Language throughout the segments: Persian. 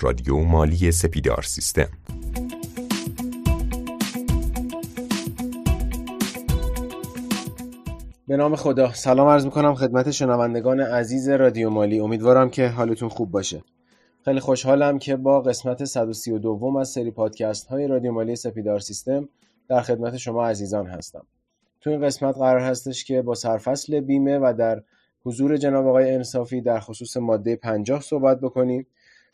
رادیو مالی سپیدار سیستم. به نام خدا. سلام عرض می‌کنم خدمت شنوندگان عزیز رادیو مالی. امیدوارم که حالتون خوب باشه. خیلی خوشحالم که با قسمت 132 از سری پادکست های رادیو مالی سپیدار سیستم در خدمت شما عزیزان هستم. تو این قسمت قرار هستش که با سرفصل بیمه و در حضور جناب آقای انصافی در خصوص ماده 50 صحبت بکنیم.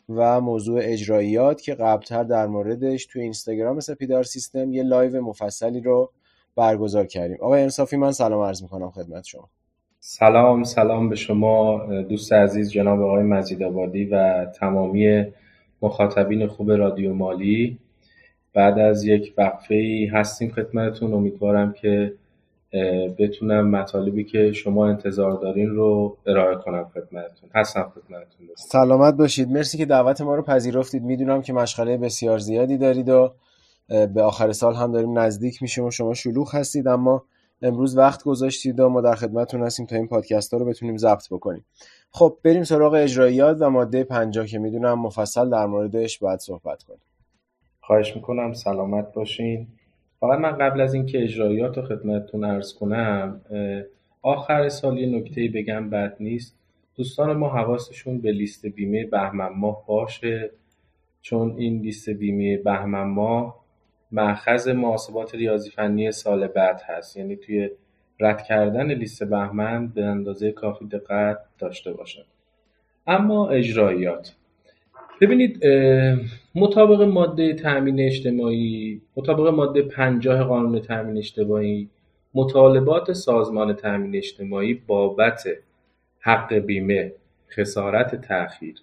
و موضوع اجراییات که قبلتر در موردش تو اینستاگرام سپیدار سیستم یه live مفصلی رو برگزار کردیم. آقای انصافی من سلام عرض می‌کنم خدمت شما. سلام سلام به شما دوست عزیز جناب آقای مزید آبادی و تمامی مخاطبین خوب رادیو مالی. بعد از یک وقفه هستیم خدمتتون. امیدوارم که بتونم مطالبی که شما انتظار دارین رو ارائه کنم خدمتتون. هستم خدمتتون. سلامت باشید. مرسی که دعوت ما رو پذیرفتید. می‌دونم که مشغله بسیار زیادی دارید و به آخر سال هم داریم نزدیک میشیم و شما شلوغ هستید اما امروز وقت گذاشتید و ما در خدمتتون هستیم تا این پادکست ها رو بتونیم ضبط بکنیم. خب بریم سراغ اجراییات و ماده 50 که می‌دونم مفصل در موردش باید صحبت کنیم. خواهش می‌کنم. سلامت باشین. فقط من قبل از اینکه اجرایات رو خدمتتون ارز کنم آخر سال یه نکته بگم بد نیست. دوستان ما حواسشون به لیست بیمه بهمن ماه باشه. چون این لیست بیمه بهمن ماه مأخذ محاسبات ریاضی فنی سال بعد هست. یعنی توی رد کردن لیست بهمن به اندازه کافی دقت داشته باشد اما اجرایات ببینید مطابق ماده تأمین اجتماعی مطابق ماده پنجاه قانون تأمین اجتماعی مطالبات سازمان تأمین اجتماعی بابت حق بیمه خسارت تأخیر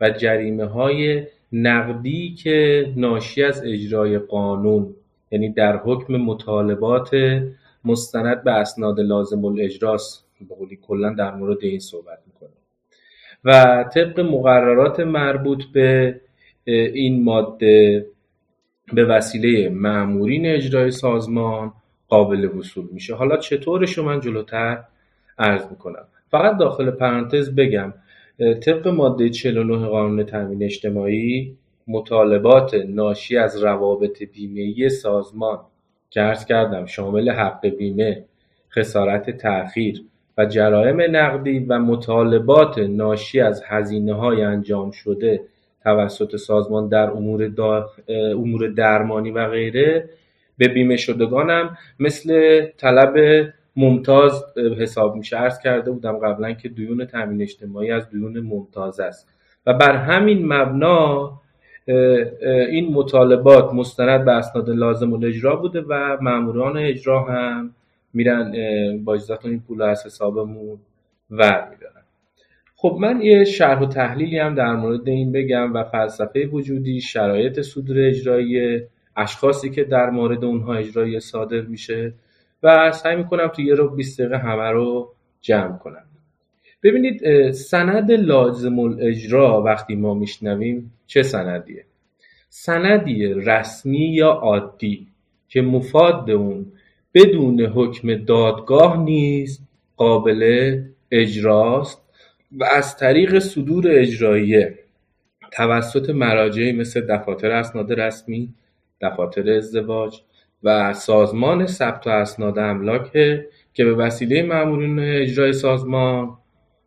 و جریمه های نقدی که ناشی از اجرای قانون یعنی در حکم مطالبات مستند به اسناد لازم الاجراس. به قولی کلا در مورد این صحبت و طبق مقررات مربوط به این ماده به وسیله معمورین اجرای سازمان قابل وصول میشه. حالا چطورش رو من جلوتر عرض می‌کنم؟ فقط داخل پرانتز بگم طبق ماده 49 قانون تامین اجتماعی مطالبات ناشی از روابط بیمه‌ای سازمان که عرض کردم شامل حق بیمه، خسارت تأخیر و جرایم نقدی و مطالبات ناشی از هزینه های انجام شده توسط سازمان در امور, امور درمانی و غیره به بیمه شدگانم مثل طلب ممتاز حساب میشه. عرض کرده بودم قبلا که دیون تامین اجتماعی از دیون ممتاز است. و بر همین مبنا این مطالبات مستند به اسناد لازم الاجرا بوده و ماموران اجرا هم میرن با اجازهتون این پول از حسابمون ور میدارن خب من یه شرح و تحلیلی هم در مورد این بگم و فلسفه وجودی شرایط صدور اجرایی اشخاصی که در مورد اونها اجرایی صادر میشه و سعی می‌کنم تو یه رو 20 دقیقه همه رو جمع کنم. ببینید سند لازم الاجرا وقتی ما میشنویم چه سندیه؟ سندی رسمی یا عادی که مفاد اون بدون حکم دادگاه نیست قابل اجراست و از طریق صدور اجراییه. توسط مراجعی مثل دفاتر اسناد رسمی دفاتر ازدواج و سازمان ثبت و اسناد املاک که به وسیله مامورین اجرای سازمان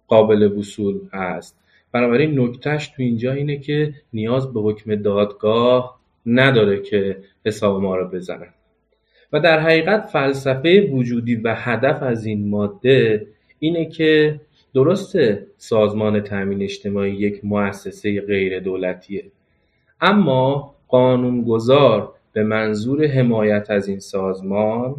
قابل وصول هست. بنابراین نکتهش تو اینجا اینه که نیاز به حکم دادگاه نداره که حساب ما رو بزنن و در حقیقت فلسفه وجودی و هدف از این ماده اینه که درسته سازمان تامین اجتماعی یک مؤسسه غیر دولتیه اما قانونگذار به منظور حمایت از این سازمان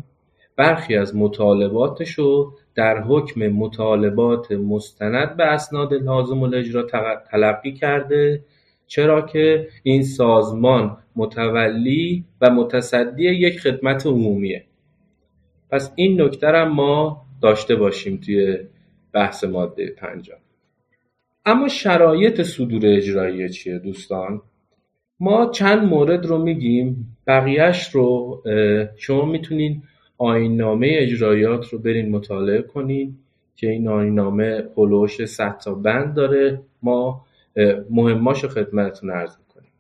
برخی از مطالباتش رو در حکم مطالبات مستند به اسناد لازم الاجرا تلقی کرده چرا که این سازمان متولی و متصدی یک خدمت عمومیه. پس این نکته ما داشته باشیم توی بحث ماده پنجم. اما شرایط صدور اجرایی چیه دوستان؟ ما چند مورد رو میگیم بقیهش رو شما می‌تونین آینامه اجرایات رو برین مطالعه کنین که این آینامه پلوش 100 تا بند داره. ما مهماشو خدمتتون عرض می‌کنیم.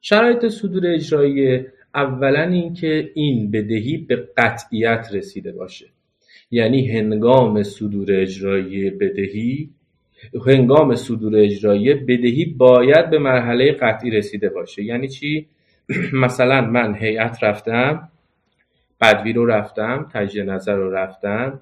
شرایط صدور اجرایی اولا اینکه این بدهی به قطعیت رسیده باشه. یعنی هنگام صدور اجرایی بدهی هنگام صدور اجرایی بدهی باید به مرحله قطعی رسیده باشه. یعنی چی؟ مثلا من هیئت رفتم بدوی رو رفتم تجدید نظر رو رفتم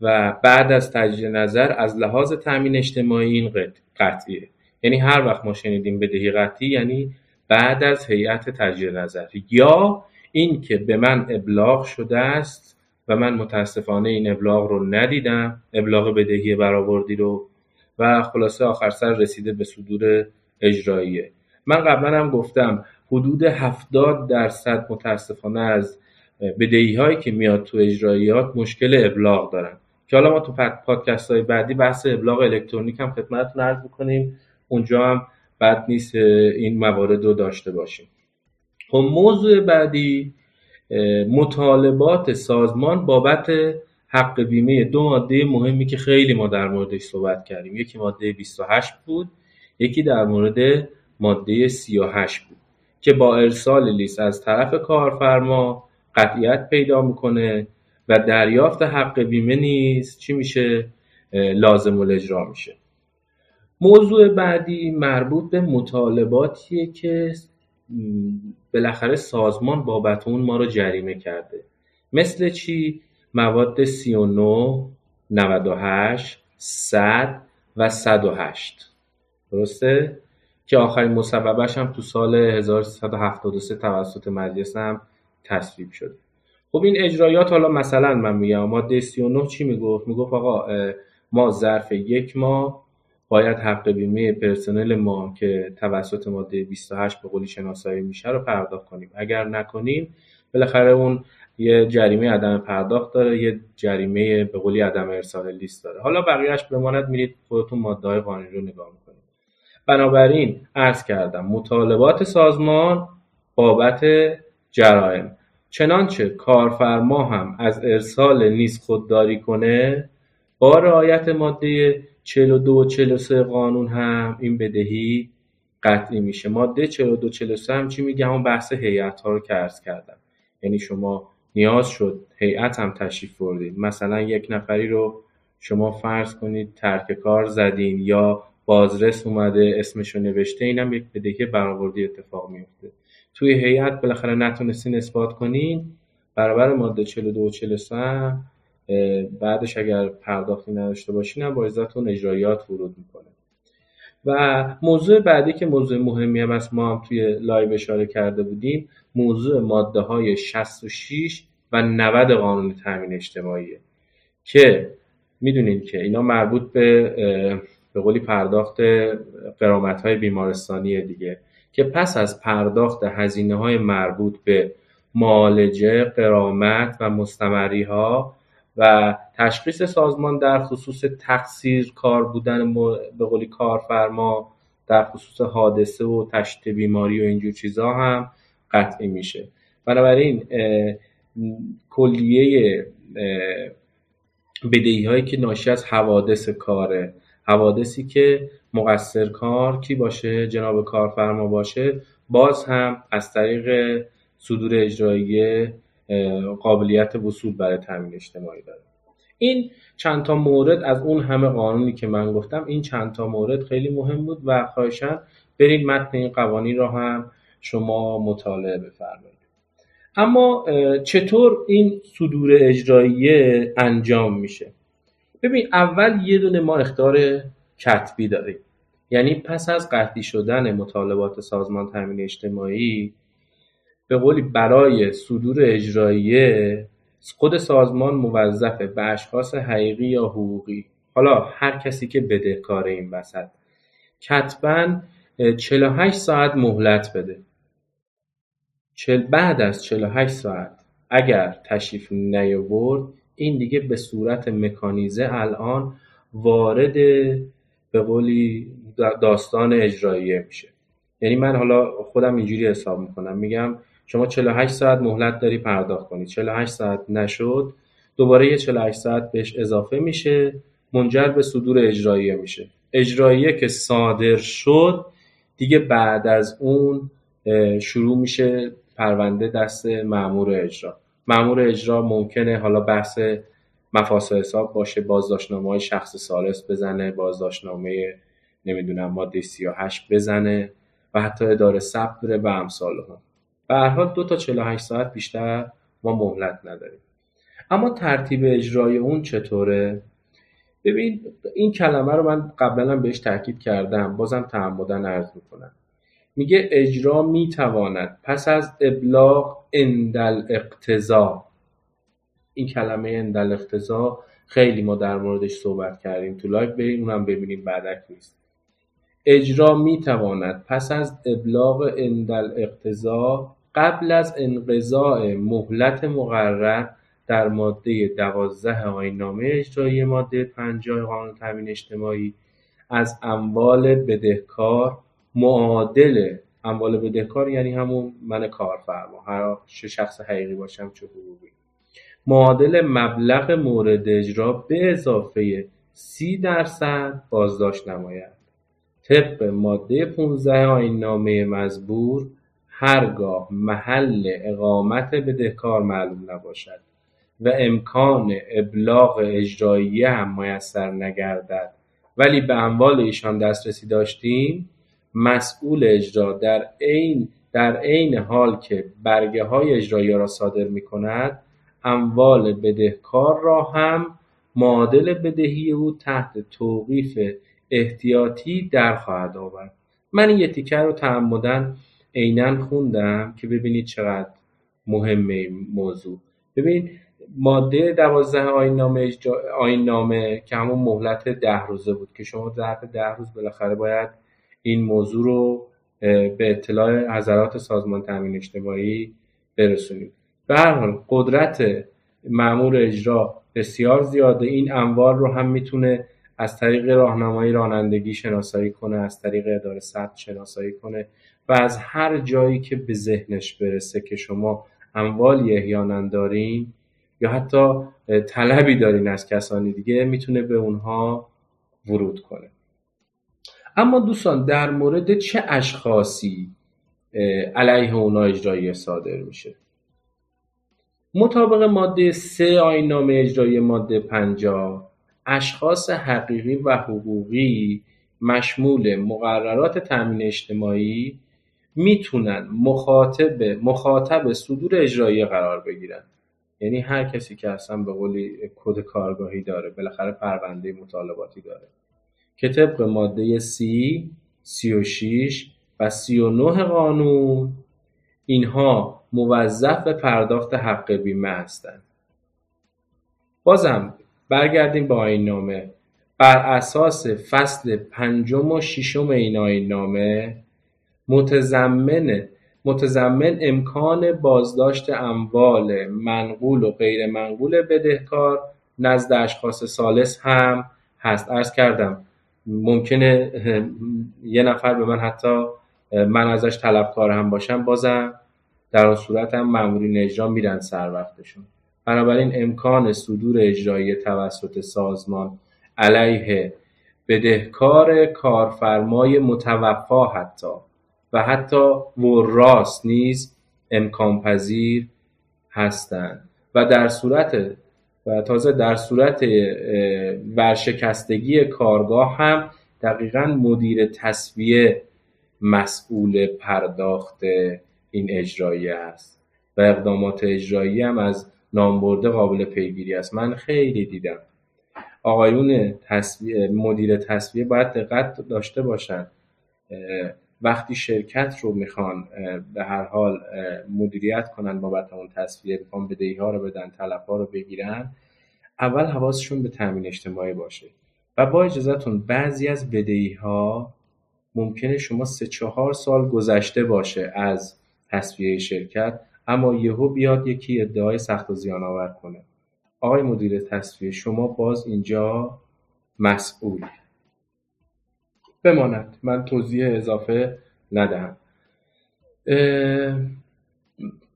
و بعد از تجدید نظر از لحاظ تامین اجتماعی این قطعیه. یعنی هر وقت ما شنیدیم بدهی قطعی یعنی بعد از هیئت تجدید نظر. یا این که به من ابلاغ شده است و من متاسفانه این ابلاغ رو ندیدم ابلاغ بدهی برآوردی رو و خلاصه آخر سر رسیده به صدور اجراییه. من قبلا هم گفتم حدود 70 درصد متاسفانه از بدهی هایی که میاد تو اجراییات مشکل ابلاغ دارن. که حالا ما تو پادکست های بعدی بحث ابلاغ الکترونیک هم خدمتتون عرض می‌کنیم. اونجا هم بد نیست این موارد رو داشته باشیم. خب موضوع بعدی مطالبات سازمان بابت حق بیمه. دو ماده مهمی که خیلی ما در موردش صحبت کردیم. یکی ماده 28 بود یکی در مورد ماده 38 بود که با ارسال لیست از طرف کارفرما قطعیت پیدا می‌کنه و دریافت حق بیمه نیز چی میشه؟ لازم الاجرا میشه. موضوع بعدی مربوط به مطالباتیه که بالاخره سازمان بابت اون ما رو جریمه کرده. مثل چی؟ مواد 39 98 100 و 108 درسته؟ که آخرین مصوبهش هم تو سال 1373 توسط مجلس هم تصویب شده. خب این اجرایات حالا مثلا من میگم ماده 39 چی می‌گفت؟ می‌گفت آقا ما ظرف یک ماه باید حق بیمه پرسنل ما که توسط ماده 28 به قولی شناسایی میشه رو پرداخت کنیم. اگر نکنیم بالاخره اون یه جریمه عدم پرداخت داره یه جریمه به قولی عدم ارسال لیست داره. حالا بقیهش بماند میرید خودتون ماده های قانونی رو نگاه می‌کنید. بنابراین عرض کردم مطالبات سازمان بابت جرائم چنانچه کارفرما هم از ارسال نیز خودداری کنه با رعایت ماده 42 و 43 قانون هم این بدهی قطعی میشه. ماده 42 43 هم چی میگه؟ همون بحث هیئت ها رو که کردم. یعنی شما نیاز شد هیئت هم تشریف بردید. مثلا یک نفری رو شما فرض کنید ترک کار زدین یا بازرس اومده اسمشو نوشته اینم یک بدهی برآوردی اتفاق میفته. توی هیئت بالاخره نتونستین اثبات کنین. برابر ماده 42 و 43 بعدش اگر پرداختی نداشته باشین هم با اجرایات ورود می‌کنه. و موضوع بعدی که موضوع مهمی هم از ما هم توی لایو اشاره کرده بودیم موضوع ماده های 66 و 90 قانون تامین اجتماعیه که می‌دونین که اینا مربوط به به قولی پرداخت قرامت های بیمارستانی دیگه که پس از پرداخت هزینه های مربوط به معالجه، قرامت و مستمری ها و تشخیص سازمان در خصوص تقصیر کار بودن به قولی کارفرما در خصوص حادثه و تشدید بیماری و اینجور چیزها هم قطعی میشه. بنابراین کلیه بدهی هایی که ناشی از حوادث کاره حوادثی که مقصر کار کی باشه جناب کارفرما باشه باز هم از طریق صدور اجرایی قابلیت وصول برای تامین اجتماعی داره. این چند تا مورد از اون همه قانونی که من گفتم این چند تا مورد خیلی مهم بود و خواهشان برید متن این قوانین را هم شما مطالعه بفرمایید. اما چطور این صدور اجراییه انجام میشه؟ ببین اول یه دونه ما اختار کتبی داریم. یعنی پس از قطعی شدن مطالبات سازمان تامین اجتماعی به قولی برای صدور اجراییه خود سازمان موظفه به اشخاص حقیقی یا حقوقی. حالا هر کسی که بدهکار این وسط. کتبا 48 ساعت مهلت بده. بعد از 48 ساعت اگر تشریف نیاورد این دیگه به صورت مکانیزه الان وارد به قولی داستان اجراییه میشه. یعنی من حالا خودم اینجوری حساب می‌کنم. میگم شما 48 ساعت مهلت داری پرداخت کنید 48 ساعت نشد دوباره یه 48 ساعت بهش اضافه میشه منجر به صدور اجراییه میشه. اجراییه که صادر شد دیگه بعد از اون شروع میشه پرونده دست معمور اجرا. معمور اجرا ممکنه حالا بحث مفاسد حساب باشه بازداشتنامه های شخص سالس بزنه بازداشتنامه نمی‌دونم ماده 38 بزنه و حتی اداره بره و امثال هم به هر حال دو تا 48 ساعت بیشتر ما مهلت نداریم. اما ترتیب اجرای اون چطوره؟ ببین این کلمه رو من قبلا بهش تاکید کردم بازم تعمدن عرض می‌کنم. میگه اجرا می‌تواند پس از ابلاغ اندل اقتضا. این کلمه اندل اقتضا خیلی ما در موردش صحبت کردیم تو live بریم اونم ببینیم بدک نیست. اجرا می‌تواند پس از ابلاغ عندالاقتضا قبل از انقضاء مهلت مقرر در ماده دوازده آیین نامه اجرایی ماده پنجاه قانون تامین اجتماعی از اموال بدهکار معادل اموال بدهکار یعنی همون من کارفرما. هر چه شخص حقیقی باشم چه حقوقی. معادل مبلغ مورد اجرا به اضافه سی درصد بازداشت نماید. طبق ماده 15 آیین نامه مزبور هرگاه محل اقامت بدهکار معلوم نباشد و امکان ابلاغ اجرایی هم میسر نگردد. ولی به اموال ایشان دسترسی داشتیم مسئول اجرا در عین در عین حال که برگه های اجرایی را صادر می کند اموال بدهکار را هم معادل بدهی او تحت توقیف احتیاطی در خواهد آورد. من این یه رو تعمدن عینا خوندم که ببینید چقدر مهمه این موضوع. ببین ماده دوازده آین نامه, آین نامه که همون مهلت ده روزه بود که شما ظرف ده روز بالاخره باید این موضوع رو به اطلاع حضرات سازمان تامین اجتماعی برسونید. به هر حال قدرت معمور اجرا بسیار زیاده. این اموال رو هم می‌تونه از طریق راهنمایی رانندگی شناسایی کنه از طریق اداره ثبت شناسایی کنه و از هر جایی که به ذهنش برسه که شما اموالی احیانا دارین یا حتی طلبی دارین از کسانی دیگه می‌تونه به اونها ورود کنه. اما دوستان در مورد چه اشخاصی علیه اونا اجرایی صادر میشه؟ مطابق ماده 3 آیین نامه اجرایی ماده 50 اشخاص حقیقی و حقوقی مشمول مقررات تامین اجتماعی می‌تونن مخاطب مخاطب صدور اجرایی قرار بگیرن یعنی هر کسی که اصلا به قولی کد کارگاهی داره بالاخره پرونده مطالباتی داره که طبق ماده سی، سی و شیش و سی و نه قانون اینها موظف به پرداخت حق بیمه هستند. بازم برگردیم با این نامه. بر اساس فصل پنجم و ششم این آیین نامه متضمن متضمن امکان بازداشت اموال منقول و غیر منقول بدهکار نزد اشخاص سالس هم هست. ارز کردم ممکنه یه نفر به من حتی من ازش طلبکار هم باشم بازم در اون صورت هم مامورین اجرا میرن سر وقتشون. بنابراین امکان صدور اجرایی توسط سازمان علیه بدهکار کارفرمای متوفا حتی و حتی وراس نیز امکان پذیر هستند. و در صورت و تازه در صورت ورشکستگی کارگاه هم دقیقا مدیر تصویه مسئول پرداخت این اجرایی است. و اقدامات اجرایی هم از نامبرده قابل پیگیری است. من خیلی دیدم. آقایون تصویه مدیر تصویه باید دقت داشته باشند وقتی شرکت رو می‌خوان به هر حال مدیریت کنن بابت اون تصویه می‌خوان بدهی ها رو بدن طلب ها رو بگیرن اول حواسشون به تامین اجتماعی باشه. و با اجازهتون بعضی از بدهی ها ممکنه شما سه چهار سال گذشته باشه از تصویه شرکت. اما یهو بیاد یکی ادعای سخت و زیان آور کنه. آقای مدیر تصویه شما باز اینجا مسئول. بماند. من توضیح اضافه ندهم.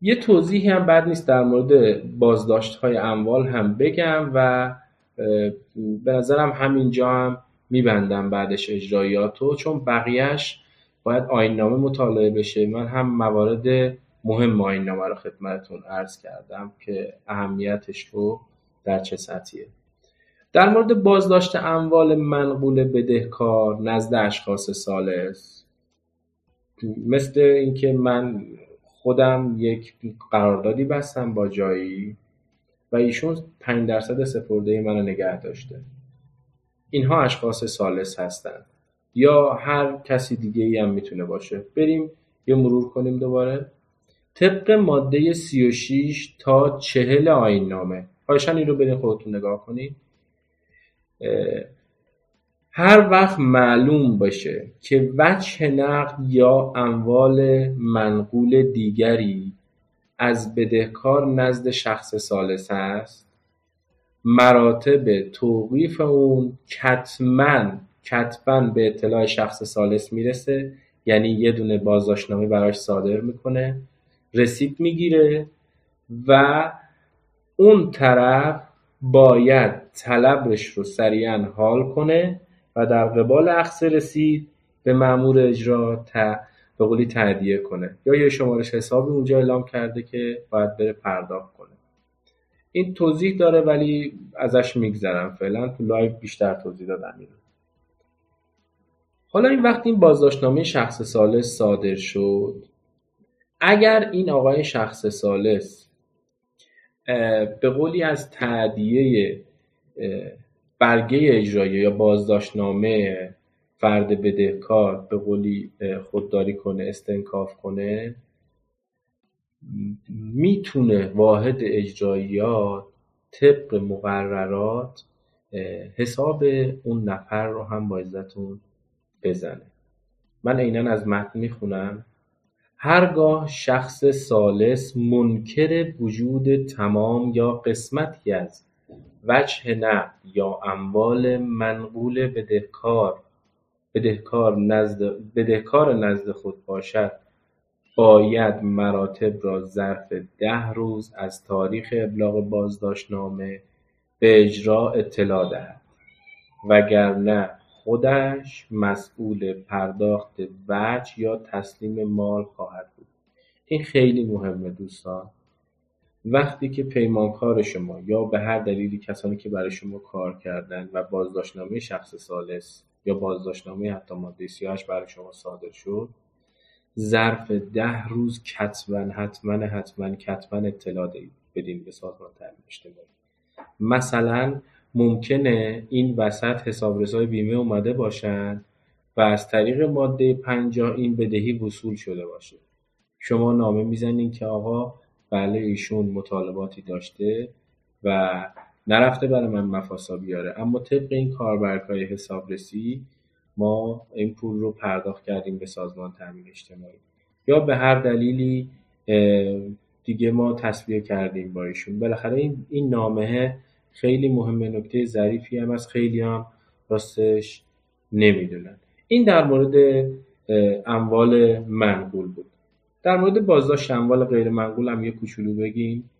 یه توضیحی هم بد نیست در مورد بازداشت های اموال هم بگم و به نظرم همینجا هم میبندم بعدش اجرایاتو چون بقیهش باید آینامه مطالعه بشه. من هم موارد مهم آینامه رو خدمتتون عرض کردم که اهمیتش رو در چه سطحیه. در مورد بازداشت اموال منقول بدهکار نزد اشخاص سالس مثل اینکه من خودم یک قراردادی بستم با جایی و ایشون 5 درصد سپرده منو نگه داشته. اینها اشخاص سالس هستند یا هر کسی دیگه ای هم می‌تونه باشه. بریم یه مرور کنیم دوباره. طبق ماده 36 تا 40 آین نامه. خواهشان این رو برین خودتون نگاه کنید. هر وقت معلوم باشه که وجه نقد یا اموال منقول دیگری از بدهکار نزد شخص سالس است مراتب توقیف اون کتمن کتبا به اطلاع شخص سالس می‌رسه یعنی یه دونه بازداشتنامه براش صادر می‌کنه. رسید می‌گیره و اون طرف باید طلبش رو سریعا حال کنه و در قبال اخذ رسید به مأمور اجرا به قولی تأدیه کنه. یا یه شماره حسابی اونجا اعلام کرده که باید بره پرداخت کنه. این توضیح داره ولی ازش میگذرم. فعلا تو live بیشتر توضیح دادم اینو حالا این وقتی این بازداشتنامه شخص ثالث صادر شد. اگر این آقای شخص ثالث به قولی از تعدیه برگه اجرایی یا بازداشتنامه فرد بدهکار به قولی خودداری کنه استنکاف کنه می‌تونه واحد اجراییات طبق مقررات حساب اون نفر رو هم با عزتون بزنه. من عینا از متن می‌خونم. هرگاه شخص سالس منکر وجود تمام یا قسمتی از وجه نقد یا اموال منقول بدهکار بدهکار نزد, بدهکار نزد خود باشد باید مراتب را ظرف ده روز از تاریخ ابلاغ بازداشتنامه به اجرا اطلاع دهد. وگرنه خودش مسئول پرداخت وجه یا تسلیم مال خواهد بود. این خیلی مهمه دوستان. وقتی که پیمانکار شما یا به هر دلیلی کسانی که برای شما کار کردن و بازداشتنامه شخص سالس یا بازداشتنامه حتی ماده 38 برای شما صادر شد ظرف ده روز کتبا حتما حتما کتبا اطلاع بدین به سازمان تامین اجتماعی. مثلا ممکنه این وسط حسابرسای بیمه اومده باشن و از طریق ماده 50 این بدهی وصول شده باشه. شما نامه می‌زنین که آقا بله ایشون مطالباتی داشته و نرفته برای من مفاسا بیاره. اما طبق این های حسابرسی ما این پول رو پرداخت کردیم به سازمان تامین اجتماعی. یا به هر دلیلی دیگه ما تصویه کردیم با ایشون. بالاخره این, این نامه خیلی مهمه نکته ظریفی هم از خیلی هم راستش نمی‌دونن. این در مورد اموال منقول بود. در مورد بازداشت اموال غیر منقول هم یه کوچولو بگیم.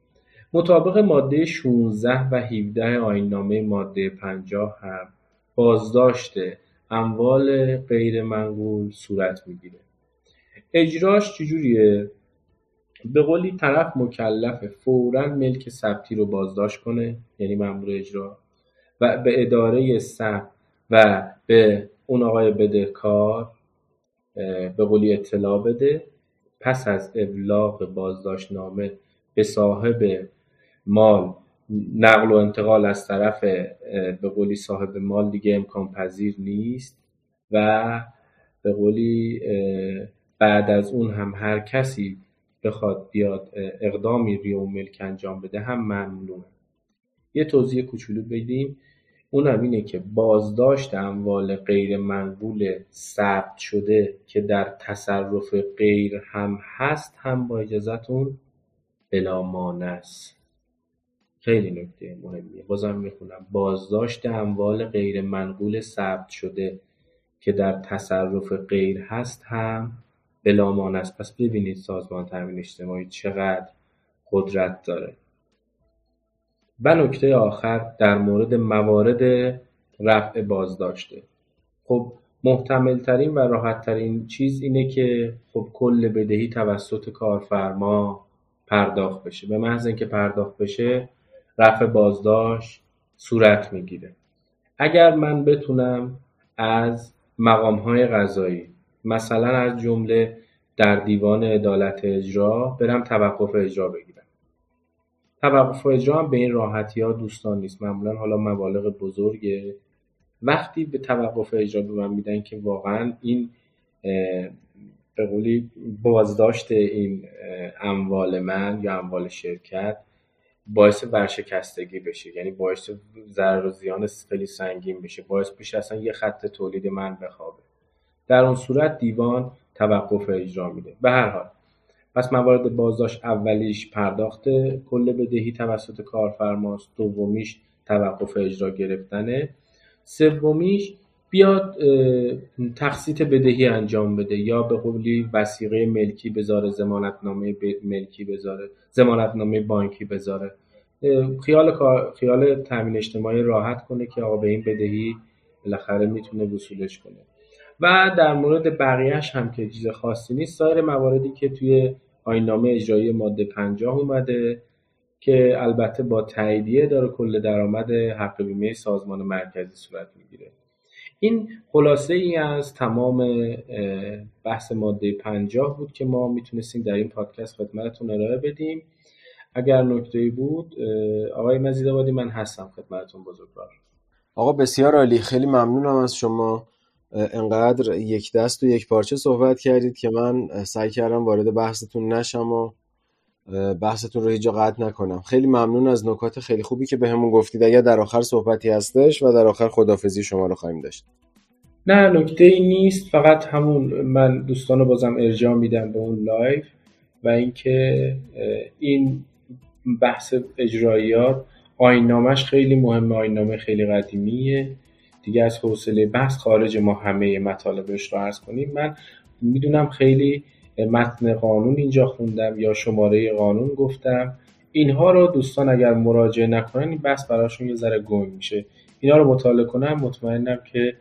مطابق ماده 16 و 17 آینامه ماده 50 هم بازداشت اموال غیر منقول صورت می‌گیره. اجراش چجوریه؟ به قولی طرف مکلف فورا ملک ثبتی رو بازداشت کنه یعنی مأمور اجرا و به اداره ثبت و به اون آقای بدهکار به قولی اطلاع بده. پس از ابلاغ بازداشتنامه به صاحب مال نقل و انتقال از طرف به قولی صاحب مال دیگه امکان پذیر نیست و به قولی بعد از اون هم هر کسی بخواد بیاد اقدامی ریو ملک انجام بده هم ممنوعه. یه توضیح کوچولو بدیم. اونم اینه که بازداشت اموال غیر منقول ثبت شده که در تصرف غیر هم هست هم با اجازتون بلا است. خیلی نکته مهمیه. بازم می‌خونم. بازداشت اموال غیر منقول ثبت شده که در تصرف غیر هست هم بلامان است. پس ببینید سازمان تامین اجتماعی چقدر قدرت داره. و نکته آخر در مورد موارد رفع بازداشته. خب محتمل ترین و راحت ترین چیز اینه که خب کل بدهی توسط کارفرما پرداخت بشه. به محض اینکه پرداخت بشه رفع بازداشت صورت می‌گیره. اگر من بتونم از مقام های قضایی مثلا از جمله در دیوان عدالت اجرا برم توقف اجرا بگیرم. توقف اجرا هم به این راحتی ها دوستان نیست. معمولا حالا مبالغ بزرگه. وقتی به توقف اجرا به من میدن که واقعا این به قولی بازداشت این اموال من یا اموال شرکت باعث ورشکستگی بشه. یعنی باعث ضرر و زیان خیلی سنگین بشه. باعث بشه اصلا یه خط تولید من بخوابه. در اون صورت دیوان توقف اجرا میده. به هر حال پس موارد بازداشت اولیش پرداخت کل بدهی توسط کارفرماست دومیش توقف اجرا گرفتنه. سومیش بیاد تقسیط بدهی انجام بده یا به قولی وسیقه ملکی بذاره زمانتنامه ملکی بذاره زمانتنامه بانکی بذاره. خیال خیال تامین اجتماعی راحت کنه که آقا به این بدهی بالاخره می‌تونه وصولش کنه. و در مورد بقیهش هم که چیز خاصی نیست سایر مواردی که توی آینامه اجرایی ماده 50 اومده که البته با تاییدیه داره کل درآمد حق بیمه سازمان مرکزی صورت می‌گیره. این خلاصه ای از تمام بحث ماده 50 بود که ما می‌تونستیم در این پادکست خدمتتون ارائه بدیم. اگر نکته بود آقای مزید آبادی من هستم خدمتتون بزرگوار. آقا بسیار عالی. خیلی ممنونم از شما. انقدر یک دست و یک پارچه صحبت کردید که من سعی کردم وارد بحثتون نشم و بحثتون رو هیچ قطع نکنم. خیلی ممنون از نکات خیلی خوبی که بهمون به گفتید. اگر در آخر صحبتی هستش و در آخر خدافزی شما رو خواهیم داشت. نه نکته ای نیست. فقط همون من دوستان رو بازم ارجاع میدم به اون live و اینکه این بحث اجراییات آیین‌نامش خیلی مهمه. آیین‌نامه خیلی قدیمیه. دیگه از حوصله بحث خارج ما همه مطالبش رو عرض کنیم. من می‌دونم خیلی متن قانون اینجا خوندم یا شماره قانون گفتم. اینها رو دوستان اگر مراجعه نکنن این بحث براشون یه ذره گنگ میشه. اینا رو مطالعه کنم مطمئنم که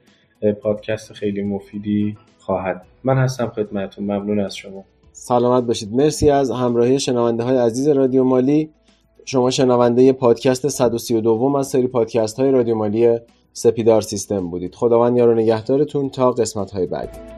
پادکست خیلی مفیدی خواهد. من هستم خدمتتون. ممنون از شما. سلامت باشید. مرسی از همراهی شنونده های عزیز رادیو مالی. شما شنونده پادکست 132 از سری پادکست های رادیو مالی سپیدار سیستم بودید. خداوند یار و نگهدارتون تا قسمت های بعدی.